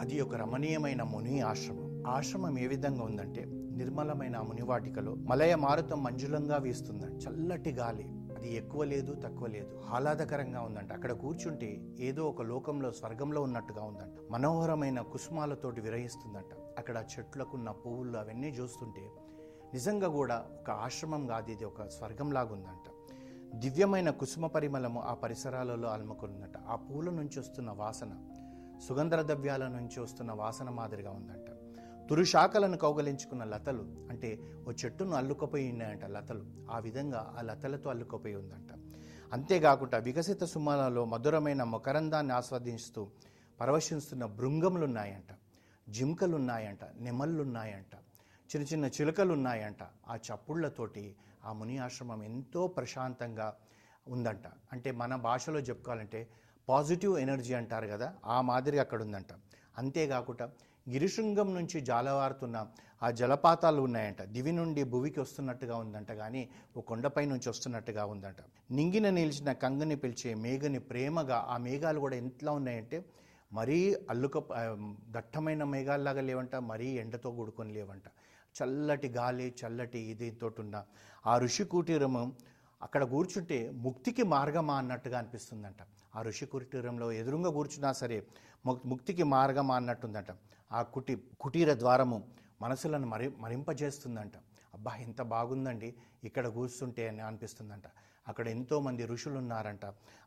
అది ఒక రమణీయమైన ముని ఆశ్రమం. ఆశ్రమం ఏ విధంగా ఉందంటే నిర్మలమైన మునివాటికలో మలయ మారుతం మంజులంగా వీస్తుందండి చల్లటి గాలి. అది ఎక్కువ లేదు తక్కువ లేదు. ఆహ్లాదకరంగా ఉందంట. అక్కడ కూర్చుంటే ఏదో ఒక లోకంలో స్వర్గంలో ఉన్నట్టుగా ఉందంట. మనోహరమైన కుసుమాలతోటి విరహిస్తుందంట. అక్కడ చెట్లకున్న పువ్వులు అవన్నీ చూస్తుంటే నిజంగా కూడా ఒక ఆశ్రమం కాదు ఇది ఒక స్వర్గంలాగుందంట దివ్యమైన కుసుమ పరిమళము ఆ పరిసరాలలో అలుముకుందంట ఆ పూల నుంచి వస్తున్న వాసన సుగంధ ద్రవ్యాల నుంచి వస్తున్న వాసన మాదిరిగా ఉందంట. తురుశాఖలను కౌగలించుకున్న లతలు అంటే ఓ చెట్టును అల్లుకపోయి ఉన్నాయంట లతలు. ఆ విధంగా ఆ లతలతో అల్లుకపోయి ఉందంట. అంతేకాకుండా వికసిత సుమాలలో మధురమైన మకరందాన్ని ఆస్వాదిస్తూ పరవశిస్తున్న బృంగములున్నాయంట జింకలున్నాయంట నెమళ్ళున్నాయంట. చిన్న చిన్న చిలుకలున్నాయంట. ఆ చప్పుళ్ళతోటి ఆ ముని ఆశ్రమం ఎంతో ప్రశాంతంగా ఉందంట. అంటే మన భాషలో చెప్పుకోవాలంటే పాజిటివ్ ఎనర్జీ అంటారు కదా ఆ మాదిరి అక్కడ ఉందంట అంతేకాకుండా గిరిశృంగం నుంచి జాలవారుతున్న ఆ జలపాతాలు ఉన్నాయంట. దివి నుండి భువికి వస్తున్నట్టుగా ఉందంట కానీ ఓ కొండపై నుంచి వస్తున్నట్టుగా ఉందంట. నింగిన నిలిచిన కంగని పిలిచే మేఘని ప్రేమగా ఆ మేఘాలు కూడా ఎంతలా ఉన్నాయంటే మరీ అల్లుక దట్టమైన మేఘాల్లాగా లేవంట మరీ ఎండతో కూడుకొని లేవంట. చల్లటి గాలి చల్లటి ఇదితో ఉన్న ఆ ఋషి కుటీరము అక్కడ కూర్చుంటే ముక్తికి మార్గమా అన్నట్టుగా అనిపిస్తుందంట. ఆ ఋషి కుటీరంలో ఎదురుగా కూర్చున్నా సరే ముక్- ముక్తికి మార్గమా అన్నట్టుందంట. ఆ కుటి కుటీర ద్వారము మనసులను మరి మరింపజేస్తుందంట. అబ్బా ఎంత బాగుందండి ఇక్కడ కూర్చుంటే అని అనిపిస్తుందంట. అక్కడ ఎంతోమంది ఋషులు ఉన్నారంట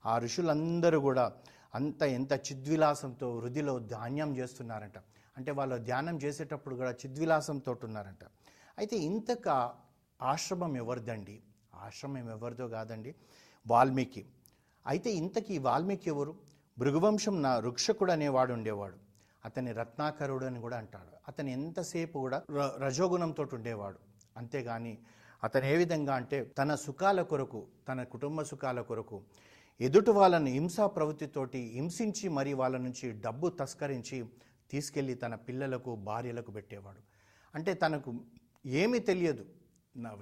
ఆ ఋషులందరూ కూడా అంత ఎంత చిద్విలాసంతో వృద్ధిలో ధాన్యం చేస్తున్నారంట. అంటే వాళ్ళు ధ్యానం చేసేటప్పుడు కూడా చిద్విలాసంతో ఉన్నారంట. అయితే ఇంతక ఆశ్రమం ఎవరిదండి? ఆశ్రమం ఎవరిదో కాదండి వాల్మీకి. అయితే ఇంతకీ వాల్మీకి ఎవరు? భృగువంశం నా రుక్షకుడు అనేవాడు ఉండేవాడు. అతని రత్నాకరుడు అని కూడా అంటాడు అతను ఎంతసేపు కూడా ర- రజోగుణంతో ఉండేవాడు. అంతేగాని అతను ఏ విధంగా అంటే తన సుఖాల కొరకు తన కుటుంబ సుఖాల కొరకు ఎదుటి వాళ్ళను హింసా ప్రవృత్తితోటి హింసించి మరి వాళ్ళ నుంచి డబ్బు తస్కరించి తీసుకెళ్ళి తన పిల్లలకు భార్యలకు పెట్టేవాడు. అంటే తనకు ఏమీ తెలియదు.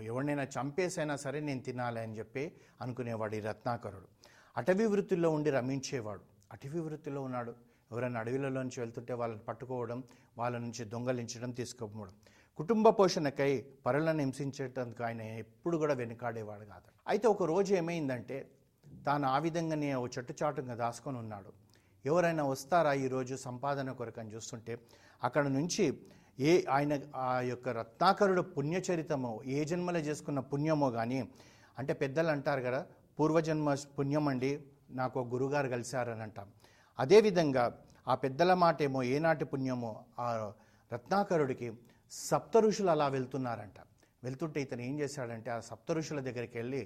ఎవరినైనా చంపేసైనా సరే నేను తినాలి అని చెప్పి అనుకునేవాడు ఈ రత్నాకరుడు. అటవీ వృత్తిలో ఉండి రమించేవాడు. అటవీ వృత్తిలో ఉన్నాడు. ఎవరైనా అడవిలలోంచి వెళ్తుంటే వాళ్ళని పట్టుకోవడం వాళ్ళ నుంచి దొంగలించడం తీసుకోవడం కుటుంబ పోషణకై పరులను హింసించేటందుకు ఆయన ఎప్పుడు కూడా వెనుకాడేవాడు కాదు. అయితే ఒక రోజు ఏమైందంటే తాను ఆ విధంగానే ఓ చెట్టుచాటుగా దాసుకొని ఉన్నాడు. ఎవరైనా వస్తారా ఈరోజు సంపాదన కొరకు అని చూస్తుంటే అక్కడ నుంచి ఏ ఆయన ఆ యొక్క రత్నాకరుడు పుణ్యచరితమో ఏ జన్మలో చేసుకున్న పుణ్యమో కానీ అంటే పెద్దలు అంటారు కదా పూర్వజన్మ పుణ్యం అండి నాకు గురుగారు కలిశారని అంటాం అదేవిధంగా ఆ పెద్దల మాట ఏమో ఏనాటి పుణ్యమో ఆ రత్నాకరుడికి సప్త ఋషులు అలా వెళ్తున్నారంట. వెళ్తుంటే ఇతను ఏం చేశాడంటే ఆ సప్త ఋషుల దగ్గరికి వెళ్ళి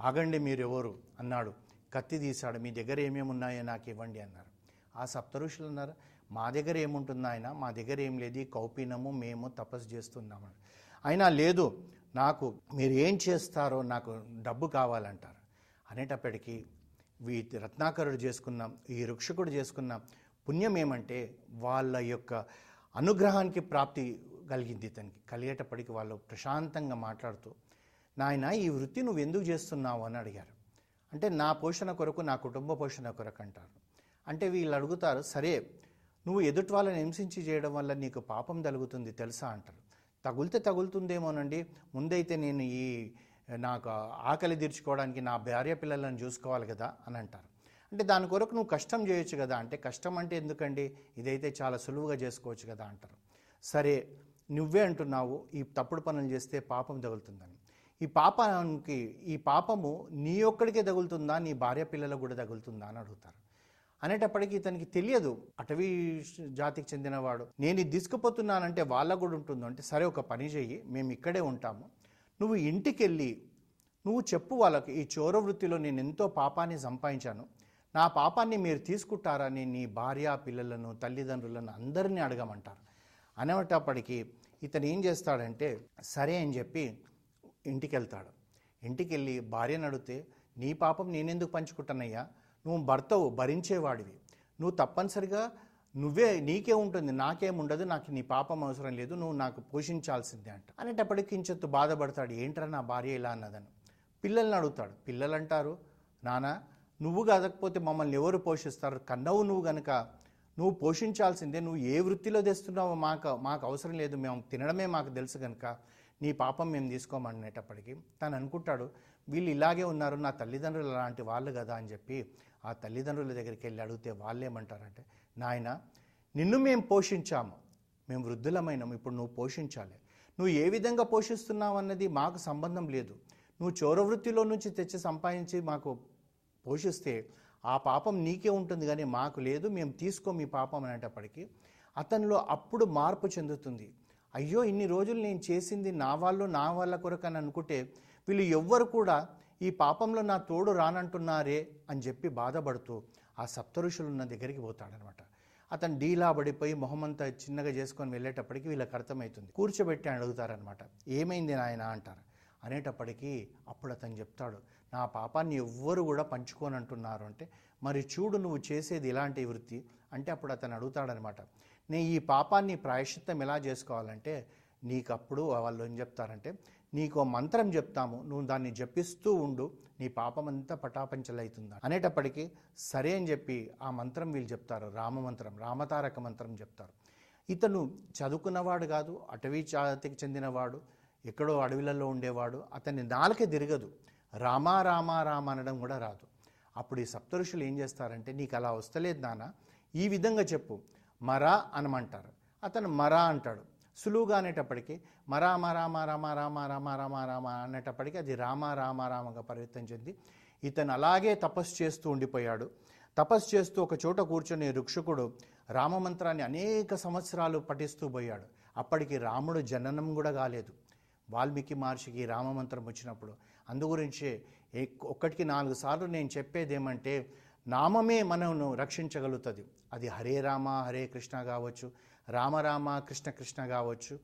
ఆగండి మీరు ఎవరు అన్నాడు. కత్తి తీశాడు. మీ దగ్గర ఏమేమి ఉన్నాయో నాకు ఇవ్వండి అన్నారు. ఆ సప్త ఋషులు అన్నారు మా దగ్గర ఏముంటుంది ఆయన మా దగ్గర ఏం లేదు. కౌపీనము మేము తపస్సు చేస్తున్నాము అయినా లేదు. నాకు మీరు ఏం చేస్తారో నాకు డబ్బు కావాలంటారు. అనేటప్పటికీ వీ రత్నాకరుడు చేసుకున్న ఈ రుక్షకుడు చేసుకున్న పుణ్యం ఏమంటే వాళ్ళ యొక్క అనుగ్రహానికి ప్రాప్తి కలిగింది ఇతనికి. కలిగేటప్పటికి వాళ్ళు ప్రశాంతంగా మాట్లాడుతూ నాయన ఈ వృత్తి నువ్వు ఎందుకు చేస్తున్నావు? అని అడిగారు. అంటే నా పోషణ కొరకు నా కుటుంబ పోషణ కొరకు అంటారు. అంటే వీళ్ళు అడుగుతారు సరే నువ్వు ఎదుటి వాళ్ళని హింసించి చేయడం వల్ల నీకు పాపం తగులుతుంది తెలుసా? అంటారు. తగులితే తగులుతుందేమోనండి. ముందైతే నేను ఈ నాకు ఆకలి తీర్చుకోవడానికి నా భార్య పిల్లలను చూసుకోవాలి కదా అని అంటారు. అంటే దాని కొరకు నువ్వు కష్టం చేయొచ్చు కదా. అంటే కష్టం అంటే ఎందుకండి? ఇదైతే చాలా సులువుగా చేసుకోవచ్చు కదా అంటారు. సరే నువ్వే అంటున్నావు ఈ తప్పుడు పనులు చేస్తే పాపం తగులుతుందని. ఈ పాపానికి ఈ పాపము నీ ఒక్కడికే తగులుతుందా? నీ భార్య పిల్లలకు కూడా తగులుతుందా? అని అడుగుతారు. అనేటప్పటికీ ఇతనికి తెలియదు అటవీ జాతికి చెందినవాడు. నేను ఇది తీసుకుపోతున్నానంటే వాళ్ళకు కూడా ఉంటుంది? అంటే సరే ఒక పని చెయ్యి మేము ఇక్కడే ఉంటాము. నువ్వు ఇంటికి వెళ్ళి నువ్వు చెప్పు వాళ్ళకి ఈ చోర వృత్తిలో నేను ఎంతో పాపాన్ని సంపాదించాను. నా పాపాన్ని మీరు తీసుకుంటారని నీ భార్య పిల్లలను తల్లిదండ్రులను అందరినీ అడగమంటారు. అనేటప్పటికీ ఇతను ఏం చేస్తాడంటే సరే అని చెప్పి ఇంటికి వెళ్తాడు ఇంటికి వెళ్ళి భార్యను అడిగితే నీ పాపం నేనెందుకు పంచుకుంటానయ్యా? నువ్వు భర్తవు భరించేవాడివి. నువ్వు తప్పనిసరిగా నువ్వే నీకే ఉంటుంది నాకేముండదు నాకు నీ పాపం అవసరం లేదు నువ్వు నాకు పోషించాల్సిందే అంట. అనేటప్పటికి కించెత్తు బాధపడతాడు ఏంట్రా నా భార్య ఇలా అన్నదని. పిల్లల్ని అడుగుతాడు పిల్లలు అంటారు నానా నువ్వు కాదకపోతే మమ్మల్ని ఎవరు పోషిస్తారు? కన్నవు నువ్వు గనక నువ్వు పోషించాల్సిందే నువ్వు ఏ వృత్తిలో తెస్తున్నావో మాకు మాకు అవసరం లేదు మేము తినడమే మాకు తెలుసు కనుక నీ పాపం మేము తీసుకోమనేటప్పటికీ తను అనుకుంటాడు వీళ్ళు ఇలాగే ఉన్నారు నా తల్లిదండ్రులు అలాంటి వాళ్ళు కదా అని చెప్పి ఆ తల్లిదండ్రుల దగ్గరికి వెళ్ళి అడిగితే వాళ్ళు ఏమంటారంటే నాయన నిన్ను మేము పోషించాము మేము వృద్ధులమైనాము ఇప్పుడు నువ్వు పోషించాలి. నువ్వు ఏ విధంగా పోషిస్తున్నావు అన్నది మాకు సంబంధం లేదు. నువ్వు చోరవృత్తిలో నుంచి తెచ్చి సంపాదించి మాకు పోషిస్తే ఆ పాపం నీకే ఉంటుంది కానీ మాకు లేదు మేము తీసుకో మీ పాపం అనేటప్పటికీ అతనిలో అప్పుడు మార్పు చెందుతుంది. అయ్యో ఇన్ని రోజులు నేను చేసింది నా వాళ్ళు నా వాళ్ళ కొరకు అని అనుకుంటే వీళ్ళు ఎవ్వరు కూడా ఈ పాపంలో నా తోడు రానంటున్నారే అని చెప్పి బాధపడుతూ ఆ సప్తఋషులు ఉన్న దగ్గరికి పోతాడనమాట. అతను డీలా పడిపోయి మొహమంతా చిన్నగా చేసుకొని వెళ్ళేటప్పటికి వీళ్ళకి అర్థమవుతుంది కూర్చోబెట్టి అని అడుగుతారనమాట. ఏమైంది నాయన? అంటారు. అనేటప్పటికీ అప్పుడు అతను చెప్తాడు నా పాపాన్ని ఎవ్వరు కూడా పంచుకోనంటున్నారు. అంటే మరి చూడు నువ్వు చేసేది ఇలాంటి వృత్తి? అంటే అప్పుడు అతను అడుగుతాడనమాట నేను ఈ పాపాన్ని ప్రాయశ్చిత్తం ఎలా చేసుకోవాలంటే నీకప్పుడు వాళ్ళు ఏం చెప్తారంటే నీకు మంత్రం చెప్తాము నువ్వు దాన్ని జపిస్తూ ఉండు నీ పాపం అంతా పటాపంచలవుతుంది అనేటప్పటికీ సరే అని చెప్పి ఆ మంత్రం వీళ్ళు చెప్తారు రామ మంత్రం రామతారక మంత్రం చెప్తారు. ఇతను చదువుకున్నవాడు కాదు అటవీ జాతికి చెందినవాడు ఎక్కడో అడవిలలో ఉండేవాడు అతని నాలుకే తిరగదు రామా రామా రామ అనడం కూడా రాదు. అప్పుడు ఈ సప్తఋషులు ఏం చేస్తారంటే నీకు అలా వస్తలేదు నాన్న ఈ విధంగా చెప్పు మరా అనమంటారు. అతను మరా అంటాడు. సులువుగా అనేటప్పటికీ మరా మరా మరా మరా మరా మరా రామ అనేటప్పటికీ అది రామ రామ రామగా పరివర్తన చెంది ఇతను అలాగే తపస్సు చేస్తూ ఉండిపోయాడు. తపస్సు చేస్తూ ఒక చోట కూర్చొని రుక్షకుడు రామమంత్రాన్ని అనేక సంవత్సరాలు పఠిస్తూ పోయాడు. అప్పటికి రాముడు జననం కూడా కాలేదు. వాల్మీకి మహర్షికి రామమంత్రం వచ్చినప్పుడు. అందు గురించి ఒక్కటికి నాలుగు సార్లు నేను చెప్పేది ఏమంటే నామమే మనను రక్షించగలుగుతుంది. అది హరే రామ హరే కృష్ణ కావచ్చు రామరామ కృష్ణ కృష్ణ కావచ్చు.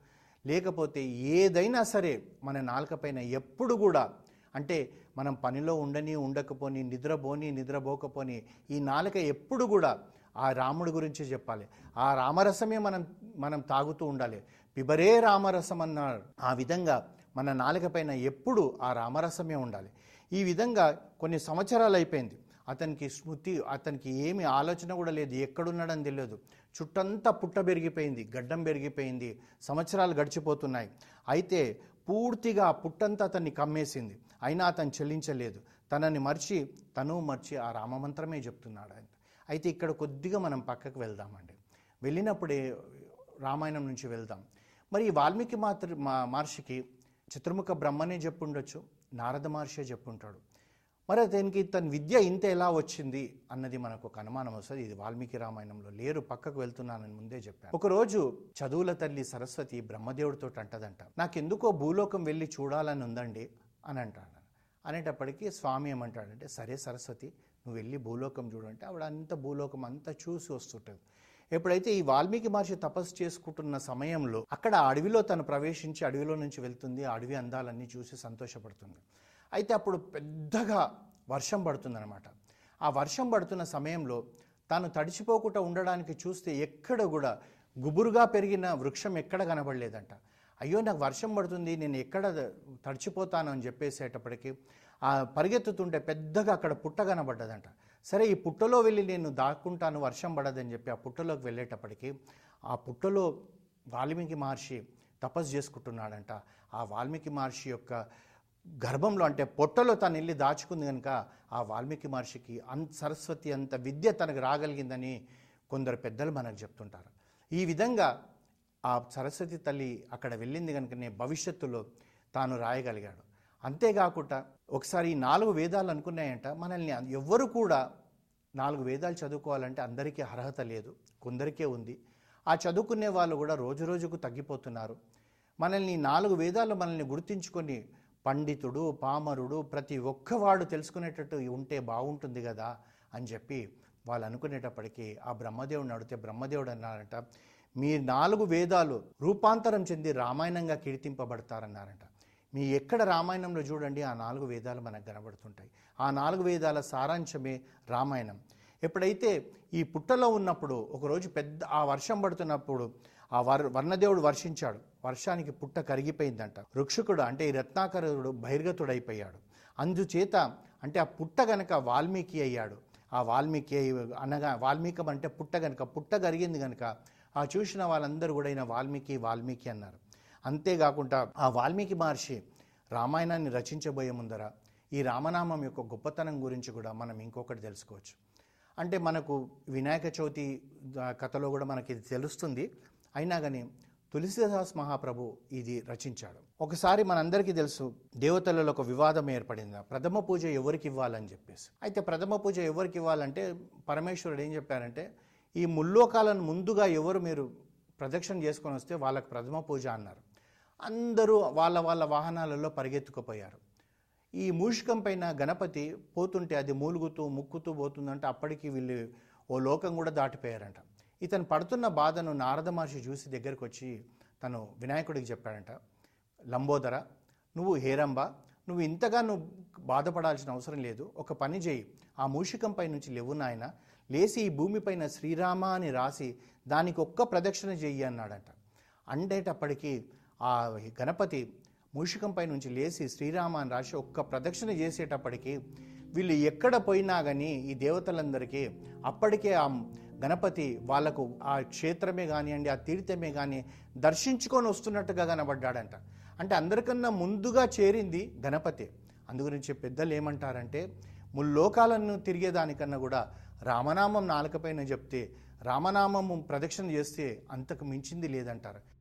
లేకపోతే ఏదైనా సరే మన నాలుకపైన ఎప్పుడు కూడా అంటే మనం పనిలో ఉండని ఉండకపోని నిద్రపోని నిద్రపోకపోని ఈ నాలుక ఎప్పుడు కూడా ఆ రాముడి గురించి చెప్పాలి. ఆ రామరసమే మనం మనం తాగుతూ ఉండాలి. పిబరే రామరసం అన్నాడు. ఆ విధంగా మన నాలుకపైన ఎప్పుడు ఆ రామరసమే ఉండాలి. ఈ విధంగా కొన్ని సంవత్సరాలు అయిపోయింది. అతనికి స్మృతి అతనికి ఏమి ఆలోచన కూడా లేదు. ఎక్కడున్నాడని తెలియదు. చుట్టంతా పుట్ట పెరిగిపోయింది గడ్డం పెరిగిపోయింది సంవత్సరాలు గడిచిపోతున్నాయి. అయితే పూర్తిగా పుట్టంతా అతన్ని కమ్మేసింది. అయినా అతను చెల్లించలేదు. తనని మర్చి తను మర్చి ఆ రామమంత్రమే చెప్తున్నాడు ఆయన. అయితే ఇక్కడ కొద్దిగా మనం పక్కకు వెళ్దామండి. వెళ్ళినప్పుడే రామాయణం నుంచి వెళ్దాం. మరి ఈ వాల్మీకి మాతృ మహర్షికి చతుర్ముఖ బ్రహ్మనే చెప్పుండొచ్చు నారద మహర్షి చెప్పుంటాడు. మరి అతనికి తన విద్య ఇంత ఎలా వచ్చింది అన్నది మనకు ఒక అనుమానం వస్తుంది. ఇది వాల్మీకి రామాయణంలో లేరు పక్కకు వెళ్తున్నానని ముందే చెప్పాను. ఒకరోజు చదువుల తల్లి సరస్వతి బ్రహ్మదేవుడితో అంటదంట. నాకెందుకో భూలోకం వెళ్ళి చూడాలని ఉందండి అని అంటాడు. అనేటప్పటికీ స్వామి ఏమంటాడంటే సరే సరస్వతి నువ్వు వెళ్ళి భూలోకం చూడంటే ఆవిడ అంత భూలోకం అంతా చూసి వస్తుంటుంది. ఎప్పుడైతే ఈ వాల్మీకి మహర్షి తపస్సు చేసుకుంటున్న సమయంలో అక్కడ అడవిలో తను ప్రవేశించి అడవిలో నుంచి వెళ్తుంది. ఆ అడవి అందాలన్నీ చూసి సంతోషపడుతుంది. అయితే అప్పుడు పెద్దగా వర్షం పడుతుందన్నమాట. ఆ వర్షం పడుతున్న సమయంలో తాను తడిచిపోకుండా ఉండడానికి చూస్తే ఎక్కడ కూడా గుబురుగా పెరిగిన వృక్షం ఎక్కడ కనబడలేదంట. అయ్యో నాకు వర్షం పడుతుంది నేను ఎక్కడ తడిచిపోతాను అని చెప్పేసేటప్పటికి ఆ పరిగెత్తుతుంటే పెద్దగా అక్కడ పుట్ట కనబడ్డదంట. సరే ఈ పుట్టలో వెళ్ళి నేను దాక్కుంటాను వర్షం పడదని చెప్పి ఆ పుట్టలోకి వెళ్ళేటప్పటికి ఆ పుట్టలో వాల్మీకి మహర్షి తపస్సు చేసుకుంటున్నాడంట. ఆ వాల్మీకి మహర్షి యొక్క గర్భంలో అంటే పొట్టలో తను వెళ్ళి దాచుకుంది కనుక ఆ వాల్మీకి మహర్షికి అంత సరస్వతి అంత విద్య తనకు రాగలిగిందని కొందరు పెద్దలు మనకు చెప్తుంటారు. ఈ విధంగా ఆ సరస్వతి తల్లి అక్కడ వెళ్ళింది కనుకనే భవిష్యత్తులో తాను రాయగలిగాడు. అంతేకాకుండా ఒకసారి ఈ నాలుగు వేదాలు అనుకున్నాయంట మనల్ని ఎవ్వరు కూడా నాలుగు వేదాలు చదువుకోవాలంటే అందరికీ అర్హత లేదు కొందరికే ఉంది. ఆ చదువుకునే వాళ్ళు కూడా రోజు రోజుకు తగ్గిపోతున్నారు. మనల్ని నాలుగు వేదాలు మనల్ని గుర్తించుకొని పండితుడు పామరుడు ప్రతి ఒక్కవాడు తెలుసుకునేటట్టు ఉంటే బాగుంటుంది కదా అని చెప్పి వాళ్ళు అనుకునేటప్పటికీ ఆ బ్రహ్మదేవుడిని అడిగితే బ్రహ్మదేవుడు అన్నారంట మీ నాలుగు వేదాలు రూపాంతరం చెంది రామాయణంగా కీర్తింపబడతారన్నారంట. మీ ఎక్కడ రామాయణంలో చూడండి ఆ నాలుగు వేదాలు మనకు కనబడుతుంటాయి. ఆ నాలుగు వేదాల సారాంశమే రామాయణం. ఎప్పుడైతే ఈ పుట్టలో ఉన్నప్పుడు ఒకరోజు పెద్ద ఆ వర్షం పడుతున్నప్పుడు ఆ వర్ వర్ణదేవుడు వర్షించాడు. వర్షానికి పుట్ట కరిగిపోయిందంట. రుక్షకుడు అంటే ఈ రత్నాకరుడు బహిర్గతుడైపోయాడు. అందుచేత అంటే ఆ పుట్ట గనక వాల్మీకి అయ్యాడు. ఆ వాల్మీకి అనగా వాల్మీకం అంటే పుట్ట గనక పుట్ట గరిగింది గనక ఆ చూసిన వాళ్ళందరూ కూడా ఈయన వాల్మీకి వాల్మీకి అన్నారు. అంతేకాకుండా ఆ వాల్మీకి మహర్షి రామాయణాన్ని రచించబోయే ముందర ఈ రామనామం యొక్క గొప్పతనం గురించి కూడా మనం ఇంకొకటి తెలుసుకోవచ్చు. అంటే మనకు వినాయక చవితి కథలో కూడా మనకి ఇది తెలుస్తుంది. అయినా కానీ తులసిదాస్ మహాప్రభు ఇది రచించాడు. ఒకసారి మనందరికీ తెలుసు దేవతలలో ఒక వివాదం ఏర్పడింది. ప్రథమ పూజ ఎవరికి ఇవ్వాలని చెప్పేసి. అయితే ప్రథమ పూజ ఎవరికి ఇవ్వాలంటే పరమేశ్వరుడు ఏం చెప్పారంటే ఈ ముల్లోకాలను ముందుగా ఎవరు మీరు ప్రదక్షిణ చేసుకొని వస్తే వాళ్ళకి ప్రథమ పూజ అన్నారు. అందరూ వాళ్ళ వాళ్ళ వాహనాలలో పరిగెత్తుకుపోయారు. ఈ మూషికం పైన గణపతి పోతుంటే అది మూలుగుతూ ముక్కుతూ పోతుందంటే అప్పటికి వీళ్ళు ఓ లోకం కూడా దాటిపోయారంట. ఇతను పడుతున్న బాధను నారద మహర్షి చూసి దగ్గరకు వచ్చి తను వినాయకుడికి చెప్పాడంట లంబోదర నువ్వు హేరంబ నువ్వు ఇంతగా నువ్వు బాధపడాల్సిన అవసరం లేదు. ఒక పని చేయి. ఆ మూషికంపై నుంచి లేవు నాయన. లేచి ఈ భూమిపైన శ్రీరామ అని రాసి దానికి ఒక్క ప్రదక్షిణ చెయ్యి అన్నాడంట. అండేటప్పటికీ ఆ గణపతి మూషికంపై నుంచి లేచి శ్రీరామ అని రాసి ఒక్క ప్రదక్షిణ చేసేటప్పటికీ వీళ్ళు ఎక్కడ పోయినా కానీ ఈ దేవతలందరికీ అప్పటికే ఆ గణపతి వాళ్ళకు ఆ క్షేత్రమే కానివ్వండి ఆ తీర్థమే కానీ దర్శించుకొని వస్తున్నట్టుగా కనబడ్డాడంట. అంటే అందరికన్నా ముందుగా చేరింది గణపతి. అందుగురించి పెద్దలు ఏమంటారంటే ముల్లోకాలను తిరిగేదానికన్నా కూడా రామనామం నాలుకపైన చెప్తే రామనామము ప్రదక్షిణ చేస్తే అంతకు మించింది లేదంటారు.